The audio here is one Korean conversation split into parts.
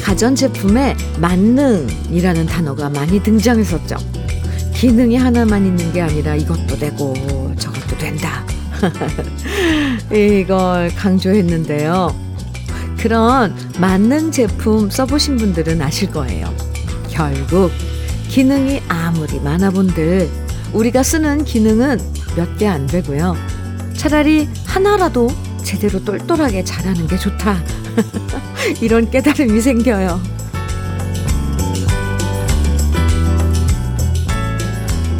가전제품에 만능이라는 단어가 많이 등장했었죠. 기능이 하나만 있는 게 아니라 이것도 되고 저것도 된다. 이걸 강조했는데요. 그런 만능 제품 써보신 분들은 아실 거예요. 결국 기능이 아무리 많아 본들 우리가 쓰는 기능은 몇 개 안 되고요. 차라리 하나라도 제대로 똘똘하게 잘하는 게 좋다. 이런 깨달음이 생겨요.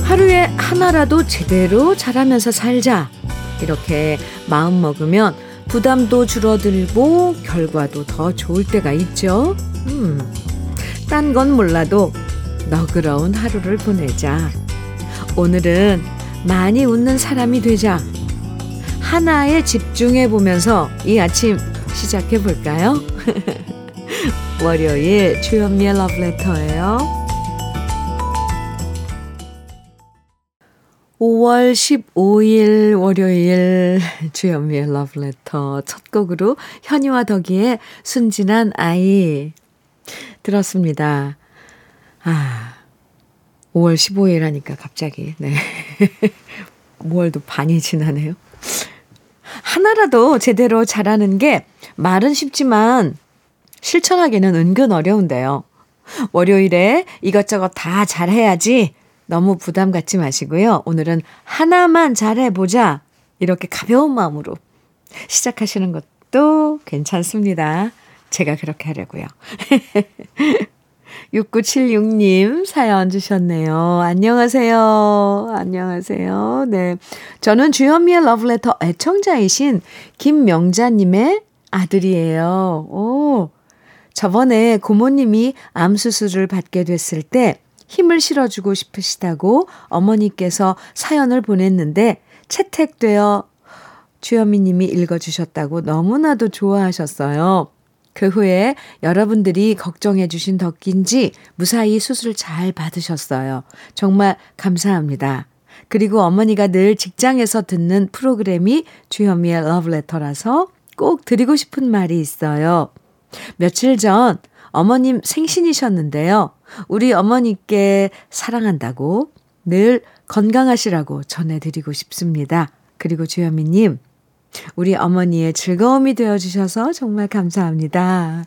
하루에 하나라도 제대로 잘하면서 살자. 이렇게 마음 먹으면 부담도 줄어들고 결과도 더 좋을 때가 있죠. 음, 딴 건 몰라도 너그러운 하루를 보내자. 오늘은 많이 웃는 사람이 되자. 하나에 집중해 보면서 이 아침 시작해 볼까요? 월요일 주현미의 러브레터예요. 5월 15일 월요일 주현미의 러브레터 첫 곡으로 현이와 덕이의 순진한 아이 들었습니다. 아, 5월 15일 하니까 갑자기, 네. 5월도 반이 지나네요. 하나라도 제대로 잘하는 게 말은 쉽지만 실천하기는 은근 어려운데요. 월요일에 이것저것 다 잘해야지 너무 부담 갖지 마시고요. 오늘은 하나만 잘해보자. 이렇게 가벼운 마음으로 시작하시는 것도 괜찮습니다. 제가 그렇게 하려고요. 6976님 사연 주셨네요. 안녕하세요. 안녕하세요. 네. 저는 주현미의 러브레터 애청자이신 김명자님의 아들이에요. 오. 저번에 고모님이 암수술을 받게 됐을 때 힘을 실어주고 싶으시다고 어머니께서 사연을 보냈는데 채택되어 주현미 님이 읽어주셨다고 너무나도 좋아하셨어요. 그 후에 여러분들이 걱정해 주신 덕인지 무사히 수술 잘 받으셨어요. 정말 감사합니다. 그리고 어머니가 늘 직장에서 듣는 프로그램이 주현미의 러브레터라서 꼭 드리고 싶은 말이 있어요. 며칠 전 어머님 생신이셨는데요. 우리 어머니께 사랑한다고 늘 건강하시라고 전해드리고 싶습니다. 그리고 주현미님, 우리 어머니의 즐거움이 되어주셔서 정말 감사합니다.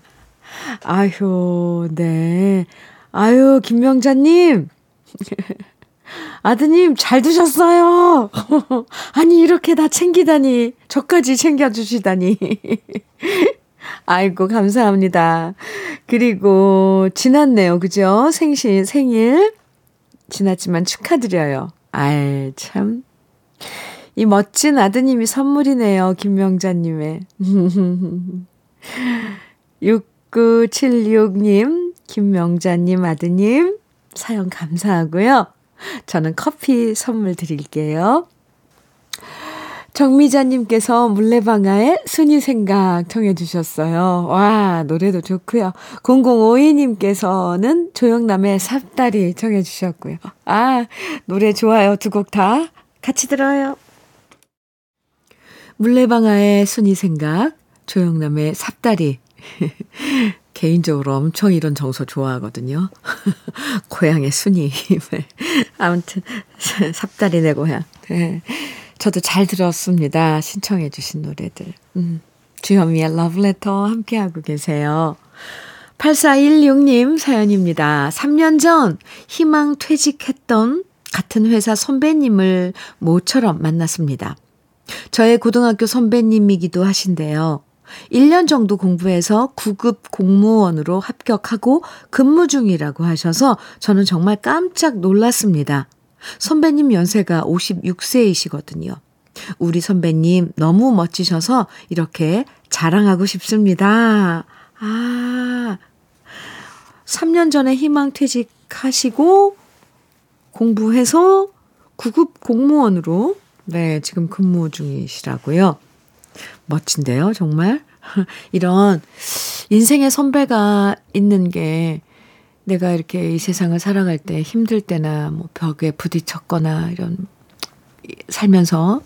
아휴, 네. 아유, 김명자님. 아드님, 잘 두셨어요. 아니, 이렇게 다 챙기다니. 저까지 챙겨주시다니. 아이고, 감사합니다. 그리고, 지났네요. 그죠? 생신, 생일. 지났지만 축하드려요. 아이, 참. 이 멋진 아드님이 선물이네요. 김명자님의. 6976님, 김명자님 아드님, 사연 감사하고요. 저는 커피 선물 드릴게요. 정미자님께서 물레방아의 순이 생각 청해 주셨어요. 와, 노래도 좋고요. 0052님께서는 조영남의 삽다리 청해 주셨고요. 아, 노래 좋아요. 두 곡 다 같이 들어요. 물레방아의 순이 생각, 조영남의 삽다리. 개인적으로 엄청 이런 정서 좋아하거든요. 고향의 순이. 아무튼, 삽다리 내 고향. 네. 저도 잘 들었습니다. 신청해 주신 노래들. 음, 주현미의 러브레터 함께하고 계세요. 8416님 사연입니다. 3년 전 희망 퇴직했던 같은 회사 선배님을 모처럼 만났습니다. 저의 고등학교 선배님이기도 하신데요. 1년 정도 공부해서 9급 공무원으로 합격하고 근무 중이라고 하셔서 저는 정말 깜짝 놀랐습니다. 선배님 연세가 56세이시거든요. 우리 선배님 너무 멋지셔서 이렇게 자랑하고 싶습니다. 아, 3년 전에 희망 퇴직하시고 공부해서 9급 공무원으로 네, 지금 근무 중이시라고요. 멋진데요, 정말. 이런 인생의 선배가 있는 게 내가 이렇게 이 세상을 살아갈 때 힘들 때나 뭐 벽에 부딪혔거나 이런 살면서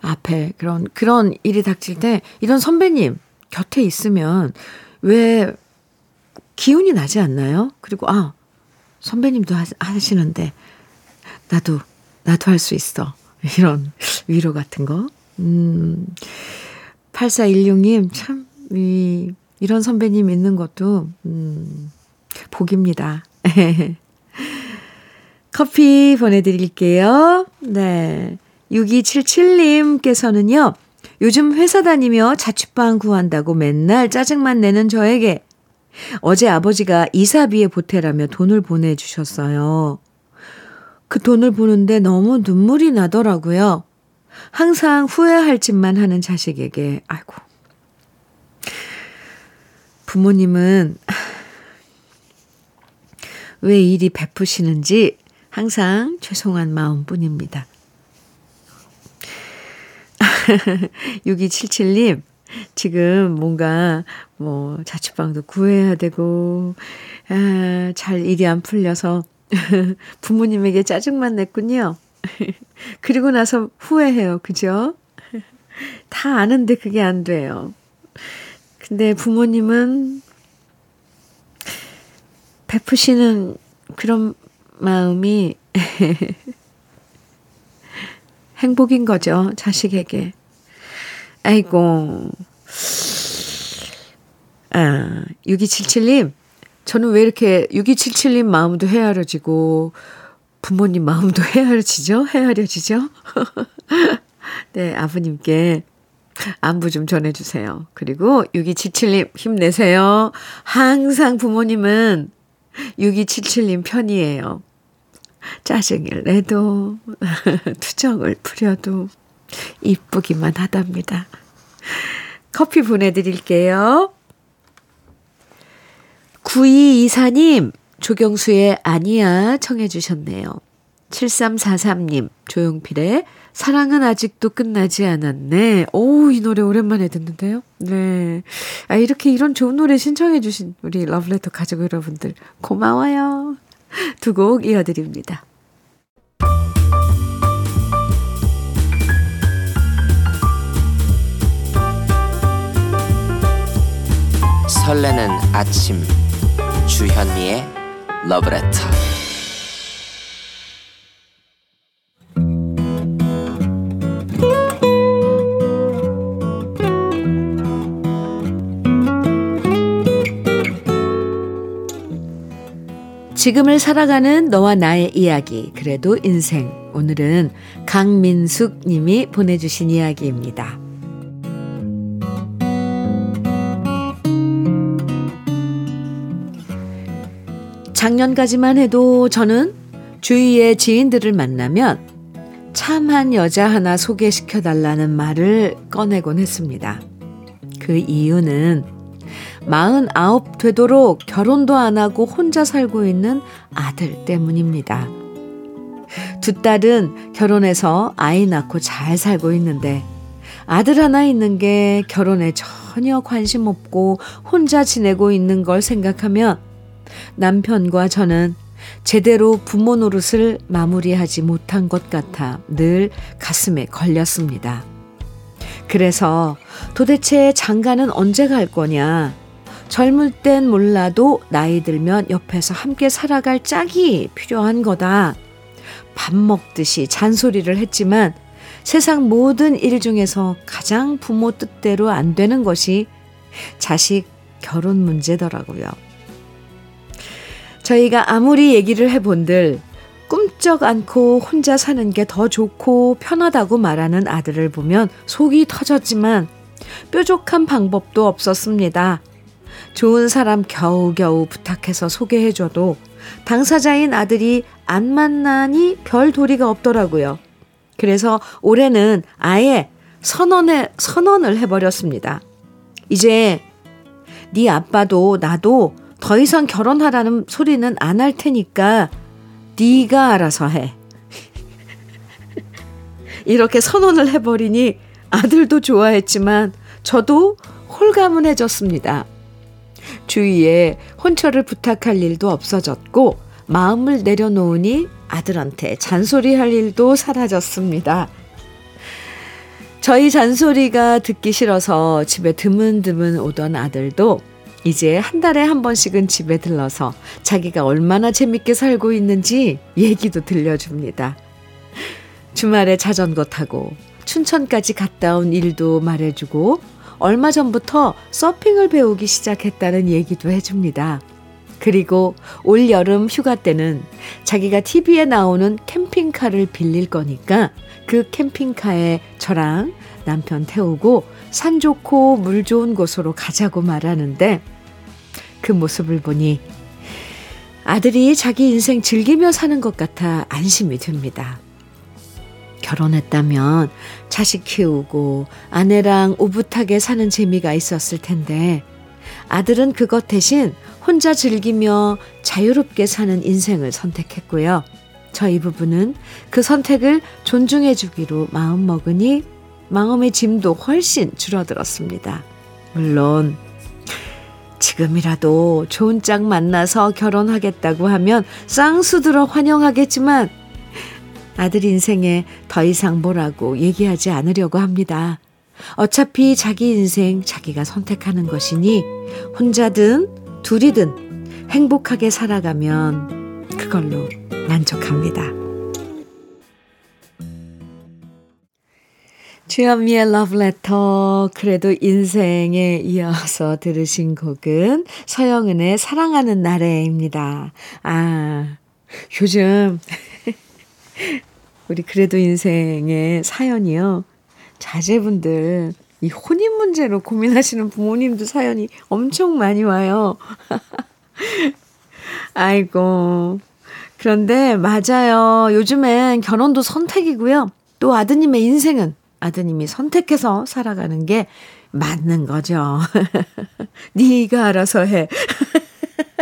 앞에 그런 그런 일이 닥칠 때 이런 선배님 곁에 있으면 왜 기운이 나지 않나요? 그리고, 아, 선배님도 하시는데, 나도, 나도 할 수 있어. 이런 위로 같은 거. 음, 8416님, 참, 이, 이런 선배님 있는 것도, 음, 복입니다. 커피 보내드릴게요. 네. 6277님께서는요, 요즘 회사 다니며 자취방 구한다고 맨날 짜증만 내는 저에게 어제 아버지가 이사비에 보태라며 돈을 보내주셨어요. 그 돈을 보는데 너무 눈물이 나더라고요. 항상 후회할 짓만 하는 자식에게, 아이고. 부모님은 왜 일이 베푸시는지 항상 죄송한 마음 뿐입니다. 6277님, 지금 뭔가 뭐 자취방도 구해야 되고, 아, 잘 일이 안 풀려서 부모님에게 짜증만 냈군요. 그리고 나서 후회해요. 그죠? 다 아는데 그게 안 돼요. 근데 부모님은 베푸시는 그런 마음이 행복인 거죠. 자식에게. 아이고. 아, 6277님. 저는 왜 이렇게 6277님 마음도 헤아려지고 부모님 마음도 헤아려지죠? 헤아려지죠? 네, 아버님께 안부 좀 전해주세요. 그리고 6277님 힘내세요. 항상 부모님은 6277님 편이에요. 짜증을 내도, 투정을 부려도 이쁘기만 하답니다. 커피 보내드릴게요. 9224님, 조경수의 아니야 청해 주셨네요. 7343님, 조용필의 사랑은 아직도 끝나지 않았네. 오, 이 노래 오랜만에 듣는데요. 네. 아, 이렇게 이런 좋은 노래 신청해 주신 우리 러브레터 가족 여러분들, 고마워요. 두 곡 이어드립니다. 설레는 아침 주현미의 러브레터 지금을 살아가는 너와 나의 이야기, 그래도 인생. 오늘은 강민숙 님이 보내주신 이야기입니다. 작년까지만 해도 저는 주위의 지인들을 만나면 참한 여자 하나 소개시켜 달라는 말을 꺼내곤 했습니다. 그 이유는 마흔아홉 되도록 결혼도 안 하고 혼자 살고 있는 아들 때문입니다. 두 딸은 결혼해서 아이 낳고 잘 살고 있는데 아들 하나 있는 게 결혼에 전혀 관심 없고 혼자 지내고 있는 걸 생각하면 남편과 저는 제대로 부모 노릇을 마무리하지 못한 것 같아 늘 가슴에 걸렸습니다. 그래서 도대체 장가는 언제 갈 거냐? 젊을 땐 몰라도 나이 들면 옆에서 함께 살아갈 짝이 필요한 거다. 밥 먹듯이 잔소리를 했지만 세상 모든 일 중에서 가장 부모 뜻대로 안 되는 것이 자식 결혼 문제더라고요. 저희가 아무리 얘기를 해본들 꿈쩍 않고 혼자 사는 게 더 좋고 편하다고 말하는 아들을 보면 속이 터졌지만 뾰족한 방법도 없었습니다. 좋은 사람 겨우겨우 부탁해서 소개해줘도 당사자인 아들이 안 만나니 별 도리가 없더라고요. 그래서 올해는 아예 선언에, 선언을 해버렸습니다. 이제 네 아빠도 나도 더 이상 결혼하라는 소리는 안 할 테니까 네가 알아서 해. 이렇게 선언을 해버리니 아들도 좋아했지만 저도 홀가문해졌습니다. 주위에 혼처를 부탁할 일도 없어졌고 마음을 내려놓으니 아들한테 잔소리할 일도 사라졌습니다. 저희 잔소리가 듣기 싫어서 집에 드문드문 오던 아들도 이제 한 달에 한 번씩은 집에 들러서 자기가 얼마나 재밌게 살고 있는지 얘기도 들려줍니다. 주말에 자전거 타고 춘천까지 갔다 온 일도 말해주고 얼마 전부터 서핑을 배우기 시작했다는 얘기도 해줍니다. 그리고 올 여름 휴가 때는 자기가 TV에 나오는 캠핑카를 빌릴 거니까 그 캠핑카에 저랑 남편 태우고 산 좋고 물 좋은 곳으로 가자고 말하는데 그 모습을 보니 아들이 자기 인생 즐기며 사는 것 같아 안심이 됩니다. 결혼했다면 자식 키우고 아내랑 오붓하게 사는 재미가 있었을 텐데 아들은 그것 대신 혼자 즐기며 자유롭게 사는 인생을 선택했고요. 저희 부부는 그 선택을 존중해 주기로 마음먹으니 마음의 짐도 훨씬 줄어들었습니다. 물론 지금이라도 좋은 짝 만나서 결혼하겠다고 하면 쌍수들어 환영하겠지만 아들 인생에 더 이상 뭐라고 얘기하지 않으려고 합니다. 어차피 자기 인생 자기가 선택하는 것이니 혼자든 둘이든 행복하게 살아가면 그걸로 만족합니다. 주현미의 러브레터 그래도 인생에 이어서 들으신 곡은 서영은의 사랑하는 나래입니다. 아 요즘 우리 그래도 인생의 사연이요. 자제분들 이 혼인 문제로 고민하시는 부모님도 사연이 엄청 많이 와요. 아이고. 그런데 맞아요. 요즘엔 결혼도 선택이고요. 또 아드님의 인생은 아드님이 선택해서 살아가는 게 맞는 거죠. 네가 알아서 해.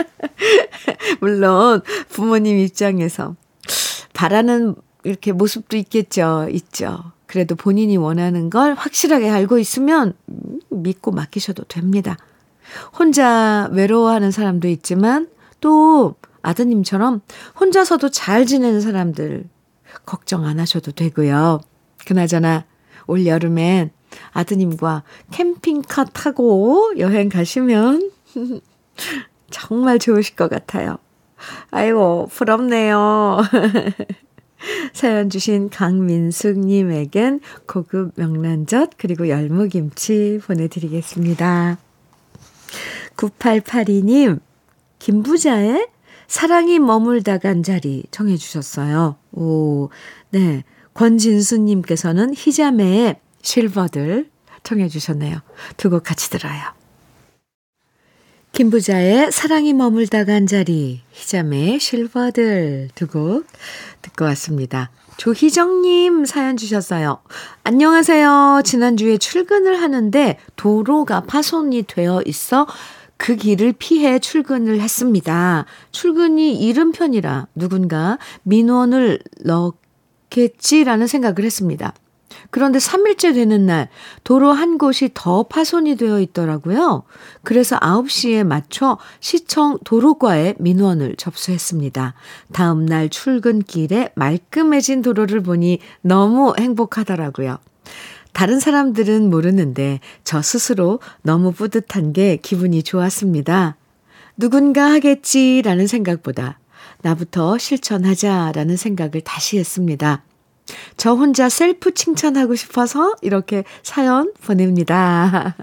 물론 부모님 입장에서 바라는 이렇게 모습도 있겠죠. 있죠. 그래도 본인이 원하는 걸 확실하게 알고 있으면 믿고 맡기셔도 됩니다. 혼자 외로워하는 사람도 있지만 또 아드님처럼 혼자서도 잘 지내는 사람들 걱정 안 하셔도 되고요. 그나저나 올 여름엔 아드님과 캠핑카 타고 여행 가시면 정말 좋으실 것 같아요. 아이고, 부럽네요. 사연 주신 강민숙님에겐 고급 명란젓 그리고 열무김치 보내드리겠습니다. 9882님, 김부자의 사랑이 머물다 간 자리 청해 주셨어요. 오, 네. 권진수님께서는 희자매의 실버들 청해 주셨네요. 두 곡 같이 들어요. 김부자의 사랑이 머물다 간 자리, 희자매의 실버들 두 곡 듣고 왔습니다. 조희정님 사연 주셨어요. 안녕하세요. 지난주에 출근을 하는데 도로가 파손이 되어 있어 그 길을 피해 출근을 했습니다. 출근이 이른 편이라 누군가 민원을 넣 겠지라는 생각을 했습니다. 그런데 3일째 되는 날 도로 한 곳이 더 파손이 되어 있더라고요. 그래서 9시에 맞춰 시청 도로과에 민원을 접수했습니다. 다음 날 출근길에 말끔해진 도로를 보니 너무 행복하더라고요. 다른 사람들은 모르는데 저 스스로 너무 뿌듯한 게 기분이 좋았습니다. 누군가 하겠지라는 생각보다 나부터 실천하자라는 생각을 다시 했습니다. 저 혼자 셀프 칭찬하고 싶어서 이렇게 사연 보냅니다.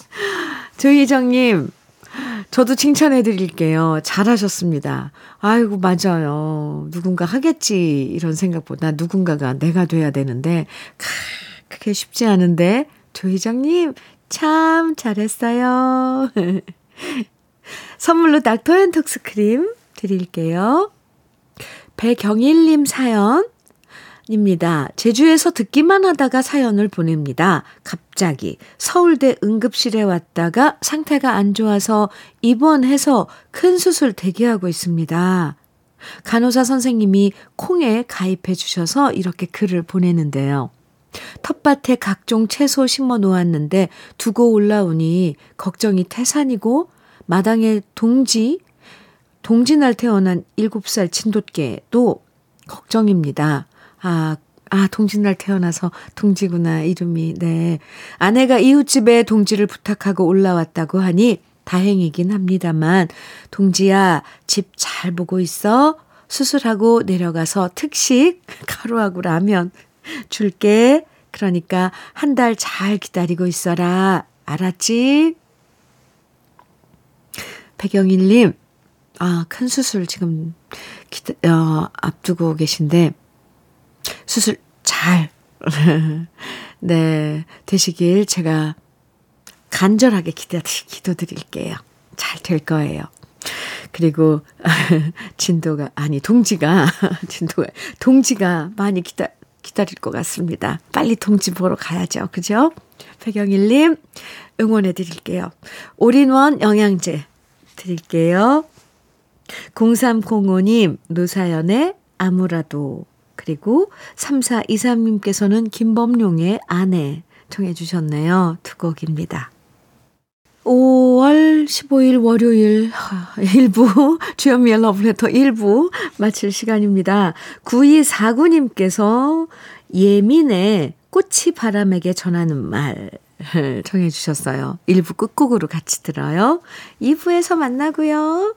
조희정님, 저도 칭찬해 드릴게요. 잘하셨습니다. 아이고, 맞아요. 누군가 하겠지. 이런 생각보다 누군가가 내가 돼야 되는데, 그게 쉽지 않은데, 조희정님, 참 잘했어요. 선물로 닥터앤톡스 크림 드릴게요. 배경일님 사연 입니다. 제주에서 듣기만 하다가 사연을 보냅니다. 갑자기 서울대 응급실에 왔다가 상태가 안 좋아서 입원해서 큰 수술 대기하고 있습니다. 간호사 선생님이 콩에 가입해 주셔서 이렇게 글을 보내는데요. 텃밭에 각종 채소 심어 놓았는데 두고 올라오니 걱정이 태산이고 마당에 동지, 동지날 태어난 7살 친도께도 걱정입니다. 아, 아, 동지날 태어나서 동지구나, 이름이. 네. 아내가 이웃집에 동지를 부탁하고 올라왔다고 하니 다행이긴 합니다만, 동지야, 집 잘 보고 있어? 수술하고 내려가서 특식, 가루하고 라면 줄게. 그러니까 한 달 잘 기다리고 있어라. 알았지? 백영일님, 아, 큰 수술 지금 기다, 어, 앞두고 계신데, 수술 잘, 네, 되시길 제가 간절하게 기도, 기도드릴게요. 잘 될 거예요. 그리고, 진도가, 아니, 동지가, 진도가, 동지가 많이 기다, 기다릴 것 같습니다. 빨리 동지 보러 가야죠. 그죠? 백영일님, 응원해 드릴게요. 올인원 영양제 드릴게요. 0305님, 노사연의 아무라도, 그리고 3423님께서는 김범룡의 아내 청해 주셨네요. 두 곡입니다. 5월 15일 월요일 1부 주연미의 러브레터 1부 마칠 시간입니다. 9249님께서 예민의 꽃이 바람에게 전하는 말 청해 주셨어요. 1부 끝곡으로 같이 들어요. 2부에서 만나고요.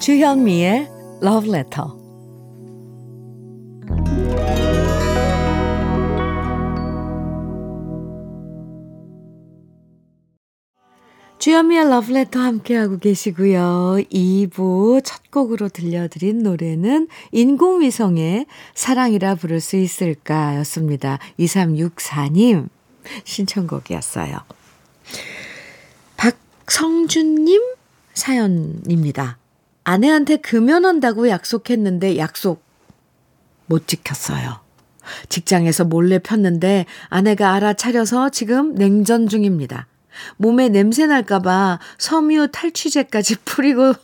주현미의 Love Letter. 주현미의 Love Letter 함께하고 계시고요. 2부 첫 곡으로 들려드린 노래는 인공위성의 사랑이라 부를 수 있을까 였습니다. 2364님 신청곡이었어요. 박성준님 사연입니다. 아내한테 금연한다고 약속했는데 약속 못 지켰어요. 직장에서 몰래 폈는데 아내가 알아차려서 지금 냉전 중입니다. 몸에 냄새 날까봐 섬유 탈취제까지 뿌리고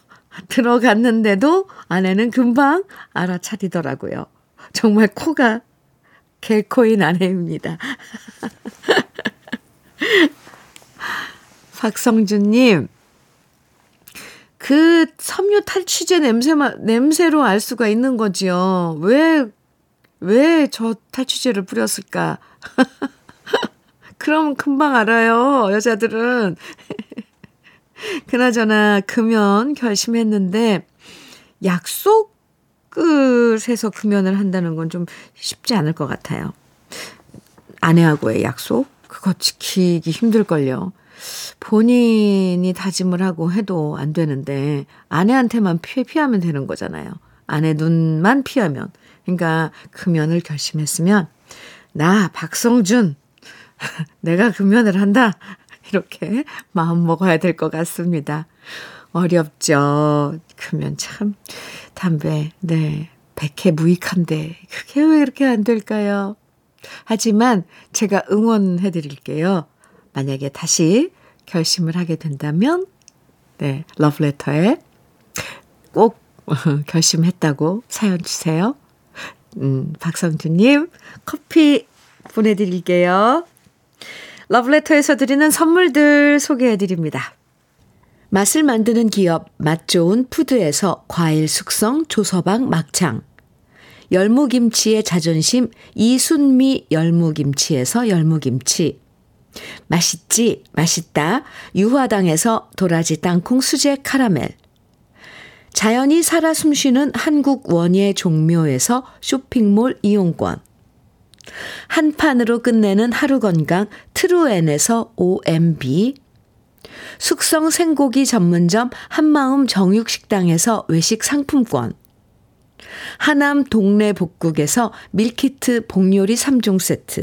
들어갔는데도 아내는 금방 알아차리더라고요. 정말 코가 개코인 아내입니다. 박성준님, 그 섬유 탈취제 냄새만, 냄새로 알 수가 있는 거지요. 왜, 왜 저 탈취제를 뿌렸을까? 그럼 금방 알아요, 여자들은. 그나저나, 금연 결심했는데, 약속을 해서 금연을 한다는 건 좀 쉽지 않을 것 같아요. 아내하고의 약속? 그거 지키기 힘들걸요. 본인이 다짐을 하고 해도 안 되는데 아내한테만 피해 피하면 되는 거잖아요. 아내 눈만 피하면. 그러니까 금연을 결심했으면 나 박성준 내가 금연을 한다. 이렇게 마음 먹어야 될 것 같습니다. 어렵죠. 금연 참 담배 네. 백해 무익한데 그게 왜 이렇게 안 될까요? 하지만 제가 응원해 드릴게요. 만약에 다시 결심을 하게 된다면, 네, 러브레터에 꼭 결심했다고 사연 주세요. 음, 박성주님, 커피 보내드릴게요. 러브레터에서 드리는 선물들 소개해 드립니다. 맛을 만드는 기업, 맛 좋은 푸드에서 과일 숙성 조서방 막창. 열무김치의 자존심, 이순미 열무김치에서 열무김치. 맛있지, 맛있다. 유화당에서 도라지 땅콩 수제 카라멜. 자연이 살아 숨쉬는 한국 원예 종묘에서 쇼핑몰 이용권. 한 판으로 끝내는 하루 건강 트루엔에서 OMB. 숙성 생고기 전문점 한마음 정육식당에서 외식 상품권. 하남 동네 복국에서 밀키트 복요리 3종 세트.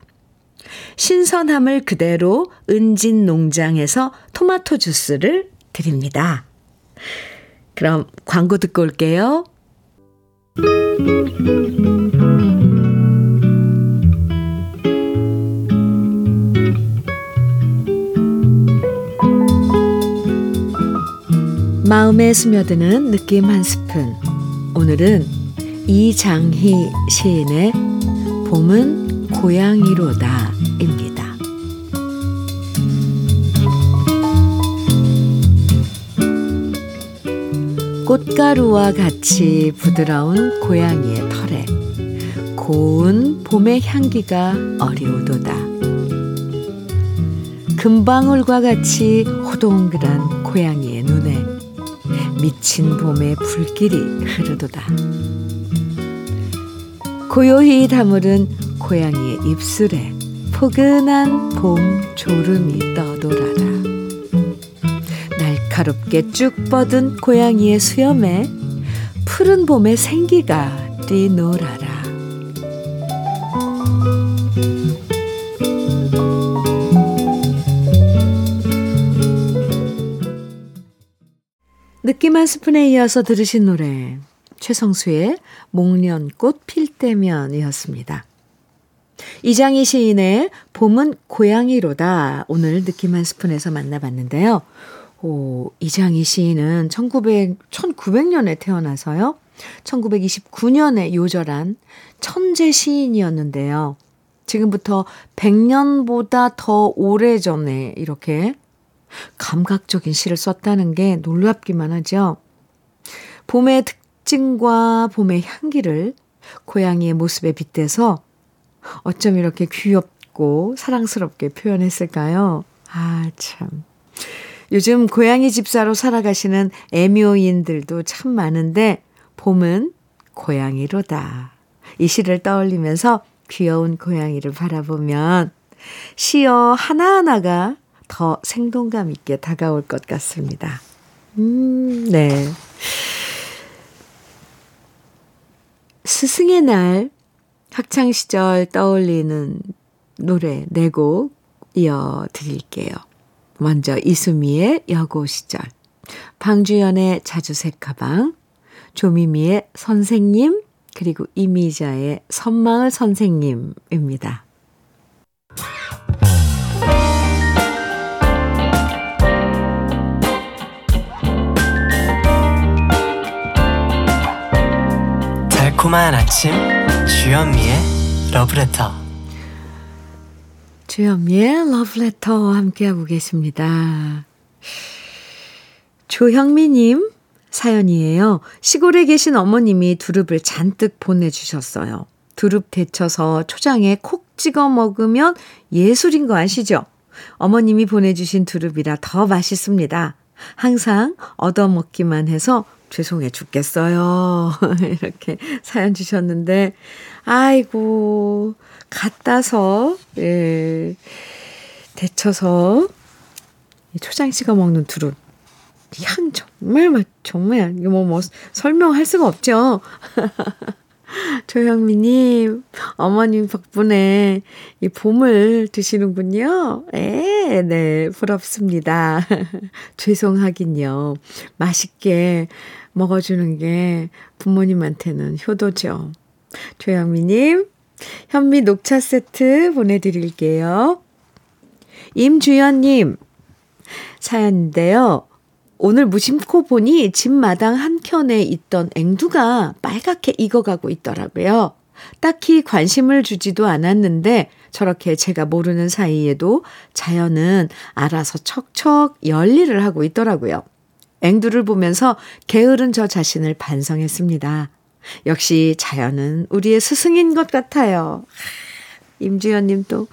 신선함을 그대로 은진 농장에서 토마토 주스를 드립니다. 그럼 광고 듣고 올게요. 마음에 스며드는 느낌 한 스푼. 오늘은 이장희 시인의 봄은 고양이로다 입니다. 꽃가루와 같이 부드러운 고양이의 털에 고운 봄의 향기가 어리오도다. 금방울과 같이 호동그란 고양이의 눈에 미친 봄의 불길이 흐르도다. 고요히 다무른 고양이의 입술에 포근한 봄 졸음이 떠돌아라. 날카롭게 쭉 뻗은 고양이의 수염에 푸른 봄의 생기가 뛰놀아라. 느낌 한 스푼에 이어서 들으신 노래 최성수의 목련꽃 필 때면이었습니다. 이장희 시인의 봄은 고양이로다 오늘 느낌 한 스푼에서 만나봤는데요. 오, 이장희 시인은 1900, 1900년에 태어나서요. 1929년에 요절한 천재 시인이었는데요. 지금부터 100년보다 더 오래전에 이렇게 감각적인 시를 썼다는 게 놀랍기만 하죠. 봄의 특징과 봄의 향기를 고양이의 모습에 빗대서 어쩜 이렇게 귀엽고 사랑스럽게 표현했을까요? 아, 참. 요즘 고양이 집사로 살아가시는 애묘인들도 참 많은데, 봄은 고양이로다. 이 시를 떠올리면서 귀여운 고양이를 바라보면 시어 하나하나가 더 생동감 있게 다가올 것 같습니다. 음, 네. 스승의 날, 학창시절 떠올리는 노래 네 곡 이어드릴게요. 먼저 이수미의 여고 시절, 방주연의 자주색 가방, 조미미의 선생님, 그리고 이미자의 선마을 선생님입니다. 달콤한 아침 주현미의 러브레터 주현미의 러브레터 함께하고 계십니다. 조형미님 사연이에요. 시골에 계신 어머님이 두릅을 잔뜩 보내주셨어요. 두릅 데쳐서 초장에 콕 찍어 먹으면 예술인 거 아시죠? 어머님이 보내주신 두릅이라 더 맛있습니다. 항상 얻어먹기만 해서 죄송해 죽겠어요. 이렇게 사연 주셨는데, 아이고, 갖다서, 예, 데쳐서, 초장 찍어 먹는 두릅. 향 정말 맛, 정말, 이거 뭐, 뭐, 설명할 수가 없죠. 조형미님, 어머님 덕분에 이 봄을 드시는군요. 에, 네, 부럽습니다. 죄송하긴요. 맛있게 먹어주는 게 부모님한테는 효도죠. 조영미님, 현미 녹차 세트 보내드릴게요. 임주연님, 사연인데요. 오늘 무심코 보니 집 마당 한켠에 있던 앵두가 빨갛게 익어가고 있더라고요. 딱히 관심을 주지도 않았는데 저렇게 제가 모르는 사이에도 자연은 알아서 척척 열일을 하고 있더라고요. 앵두를 보면서 게으른 저 자신을 반성했습니다. 역시 자연은 우리의 스승인 것 같아요. 임주연 님도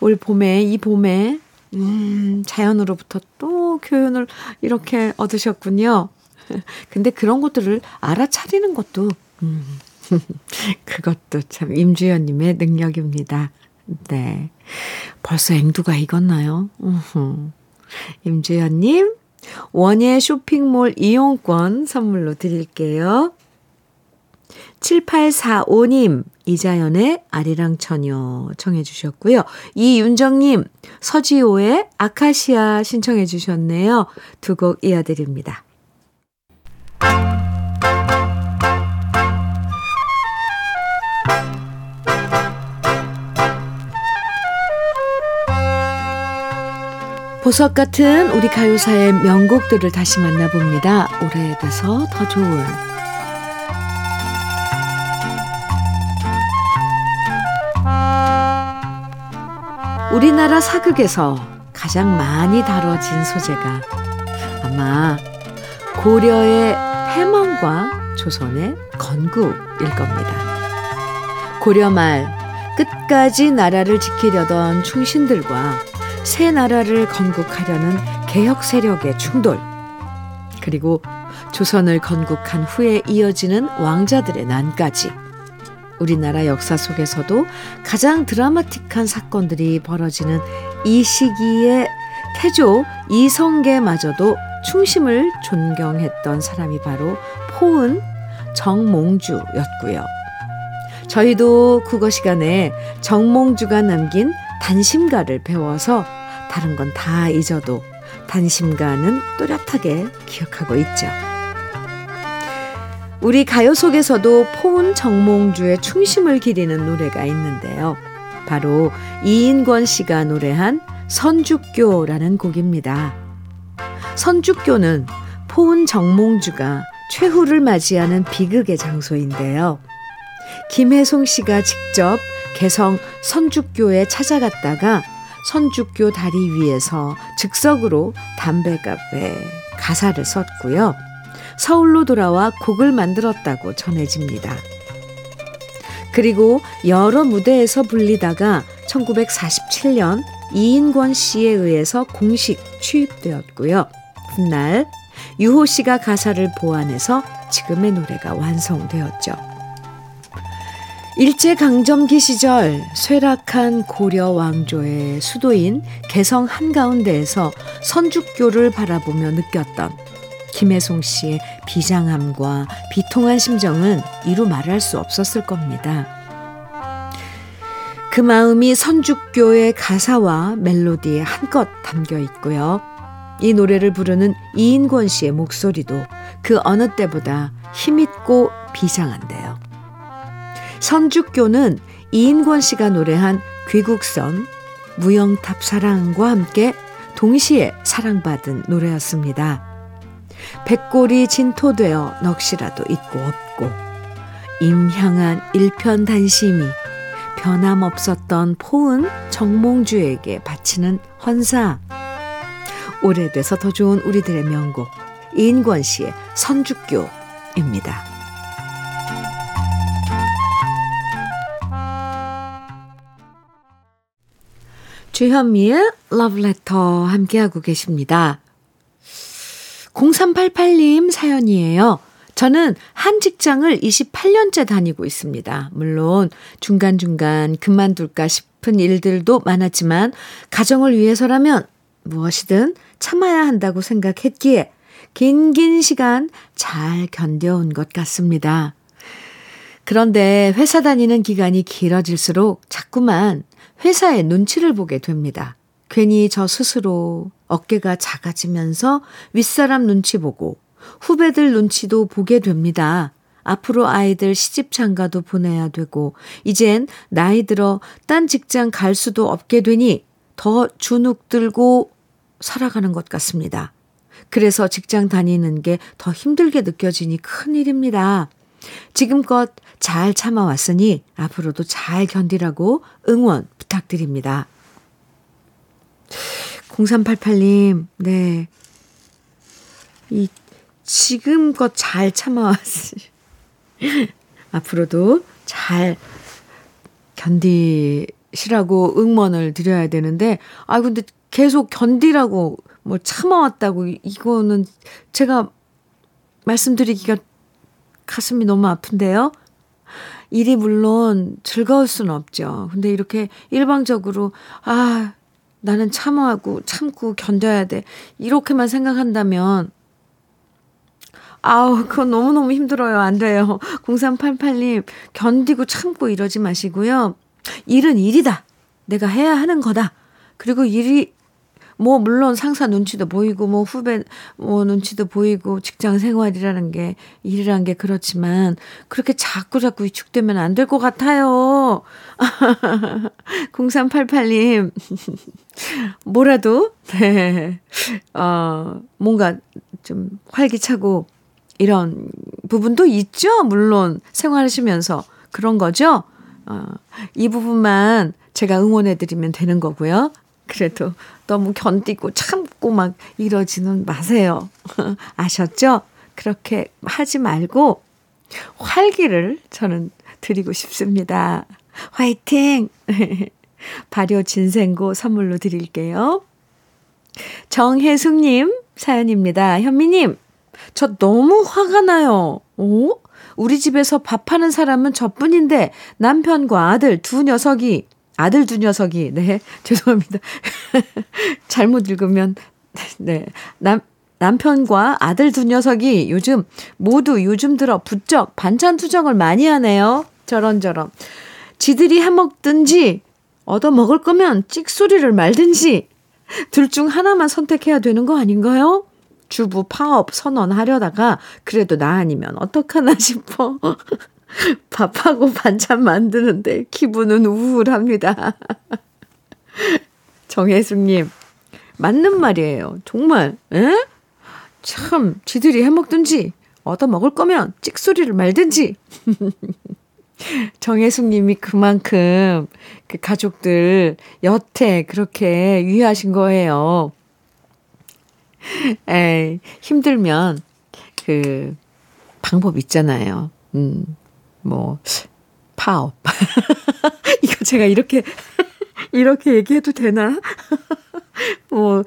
올 봄에, 이 봄에, 음, 자연으로부터 또 교훈을 이렇게 얻으셨군요. 근데 그런 것들을 알아차리는 것도, 음, 그것도 참 임주연님의 능력입니다. 네. 벌써 앵두가 익었나요? 우후. 임주연님, 원예 쇼핑몰 이용권 선물로 드릴게요. 7845님, 이자연의 아리랑 처녀 청해 주셨고요. 이윤정님, 서지호의 아카시아 신청해 주셨네요. 두 곡 이어드립니다. 보석 같은 우리 가요사의 명곡들을 다시 만나봅니다. 오래돼서 더 좋은 우리나라 사극에서 가장 많이 다뤄진 소재가 아마 고려의 패망과 조선의 건국일 겁니다. 고려 말 끝까지 나라를 지키려던 충신들과 새 나라를 건국하려는 개혁 세력의 충돌, 그리고 조선을 건국한 후에 이어지는 왕자들의 난까지 우리나라 역사 속에서도 가장 드라마틱한 사건들이 벌어지는 이 시기에 태조 이성계마저도 충심을 존경했던 사람이 바로 포은 정몽주였고요. 저희도 국어 시간에 정몽주가 남긴 단심가를 배워서 다른 건 다 잊어도 단심가는 또렷하게 기억하고 있죠. 우리 가요 속에서도 포은 정몽주의 충심을 기리는 노래가 있는데요. 바로 이인권 씨가 노래한 선죽교라는 곡입니다. 선죽교는 포은 정몽주가 최후를 맞이하는 비극의 장소인데요. 김혜송 씨가 직접 개성 선죽교에 찾아갔다가 선죽교 다리 위에서 즉석으로 담배갑에 가사를 썼고요. 서울로 돌아와 곡을 만들었다고 전해집니다. 그리고 여러 무대에서 불리다가 1947년 이인권 씨에 의해서 공식 취입되었고요. 훗날 유호 씨가 가사를 보완해서 지금의 노래가 완성되었죠. 일제강점기 시절 쇠락한 고려 왕조의 수도인 개성 한가운데에서 선죽교를 바라보며 느꼈던 김혜송 씨의 비장함과 비통한 심정은 이루 말할 수 없었을 겁니다. 그 마음이 선죽교의 가사와 멜로디에 한껏 담겨 있고요. 이 노래를 부르는 이인권 씨의 목소리도 그 어느 때보다 힘있고 비장한데요. 선죽교는 이인권 씨가 노래한 귀국선, 무영탑 사랑과 함께 동시에 사랑받은 노래였습니다. 백골이 진토되어 넋이라도 있고 없고 임향한 일편단심이 변함없었던 포은 정몽주에게 바치는 헌사 오래돼서 더 좋은 우리들의 명곡 이인권 씨의 선죽교입니다. 주현미의 러브레터 함께하고 계십니다. 0388님 사연이에요. 저는 한 직장을 28년째 다니고 있습니다. 물론 중간중간 그만둘까 싶은 일들도 많았지만 가정을 위해서라면 무엇이든 참아야 한다고 생각했기에 긴긴 시간 잘 견뎌온 것 같습니다. 그런데 회사 다니는 기간이 길어질수록 자꾸만 회사의 눈치를 보게 됩니다. 괜히 저 스스로 어깨가 작아지면서 윗사람 눈치 보고 후배들 눈치도 보게 됩니다. 앞으로 아이들 시집 장가도 보내야 되고 이젠 나이 들어 딴 직장 갈 수도 없게 되니 더 주눅 들고 살아가는 것 같습니다. 그래서 직장 다니는 게 더 힘들게 느껴지니 큰일입니다. 지금껏 잘 참아왔으니 앞으로도 잘 견디라고 응원 부탁드립니다. 0388님, 네. 이, 지금껏 잘 참아왔으니, 앞으로도 잘 견디시라고 응원을 드려야 되는데, 아, 근데 계속 견디라고 뭐 참아왔다고, 이거는 제가 말씀드리기가 가슴이 너무 아픈데요. 일이 물론 즐거울 수는 없죠. 근데 이렇게 일방적으로, 아, 나는 참아하고 참고 견뎌야 돼. 이렇게만 생각한다면, 아우, 그건 너무너무 힘들어요. 안 돼요. 0388님, 견디고 참고 이러지 마시고요. 일은 일이다. 내가 해야 하는 거다. 그리고 일이 뭐 물론 상사 눈치도 보이고 뭐 후배 뭐 눈치도 보이고 직장 생활이라는 게 일이란 게 그렇지만 그렇게 자꾸 자꾸 위축되면 안 될 것 같아요. 0388님 뭐라도 네. 어 뭔가 좀 활기차고 이런 부분도 있죠. 물론 생활하시면서 그런 거죠. 어, 이 부분만 제가 응원해 드리면 되는 거고요. 그래도 너무 견디고 참고 막 이러지는 마세요. 아셨죠? 그렇게 하지 말고 활기를 저는 드리고 싶습니다. 화이팅! 발효 진생고 선물로 드릴게요. 정혜숙님 사연입니다. 현미님, 저 너무 화가 나요. 오? 우리 집에서 밥하는 사람은 저뿐인데 남편과 아들 두 녀석이 아들 두 녀석이, 네, 죄송합니다. 잘못 읽으면, 네, 남, 남편과 아들 두 녀석이 요즘 모두 요즘 들어 부쩍 반찬 투정을 많이 하네요. 저런저런. 지들이 해먹든지 얻어 먹을 거면 찍소리를 말든지 둘 중 하나만 선택해야 되는 거 아닌가요? 주부 파업 선언하려다가 그래도 나 아니면 어떡하나 싶어. 밥하고 반찬 만드는데 기분은 우울합니다. 정혜숙님, 맞는 말이에요. 정말, 에? 참, 지들이 해먹든지, 얻어먹을 거면 찍소리를 말든지. 정혜숙님이 그만큼 그 가족들 여태 그렇게 위하신 거예요. 에이, 힘들면 그 방법 있잖아요. 음, 뭐, 파업. 이거 제가 이렇게, 이렇게 얘기해도 되나? 뭐,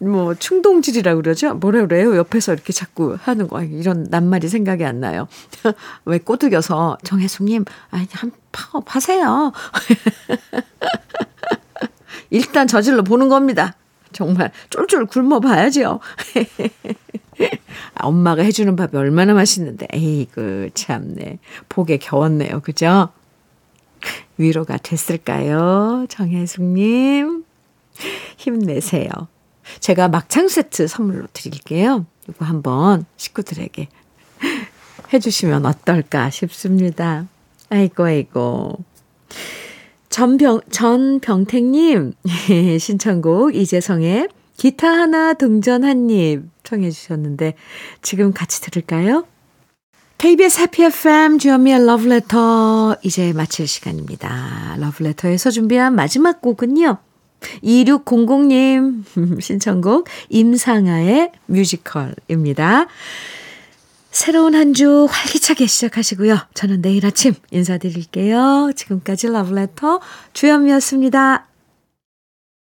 뭐, 충동질이라고 그러죠? 뭐라 그래요? 옆에서 이렇게 자꾸 하는 거. 이런 낱말이 생각이 안 나요. 왜 꼬드겨서, 정혜숙님, 아니, 한 파업 하세요. 일단 저질러 보는 겁니다. 정말 쫄쫄 굶어 봐야죠. 아, 엄마가 해주는 밥이 얼마나 맛있는데, 에이그, 참네. 복에 겨웠네요. 그죠? 위로가 됐을까요? 정혜숙님. 힘내세요. 제가 막창 세트 선물로 드릴게요. 이거 한번 식구들에게 해주시면 어떨까 싶습니다. 아이고, 아이고. 전병, 전병택님, 신청곡 이재성의 기타 하나 동전 한 입 청해 주셨는데 지금 같이 들을까요? KBS 해피 FM 주현미의 러브레터 이제 마칠 시간입니다. 러브레터에서 준비한 마지막 곡은요. 2600님 신청곡 임상아의 뮤지컬입니다. 새로운 한 주 활기차게 시작하시고요. 저는 내일 아침 인사드릴게요. 지금까지 러브레터 주현미였습니다.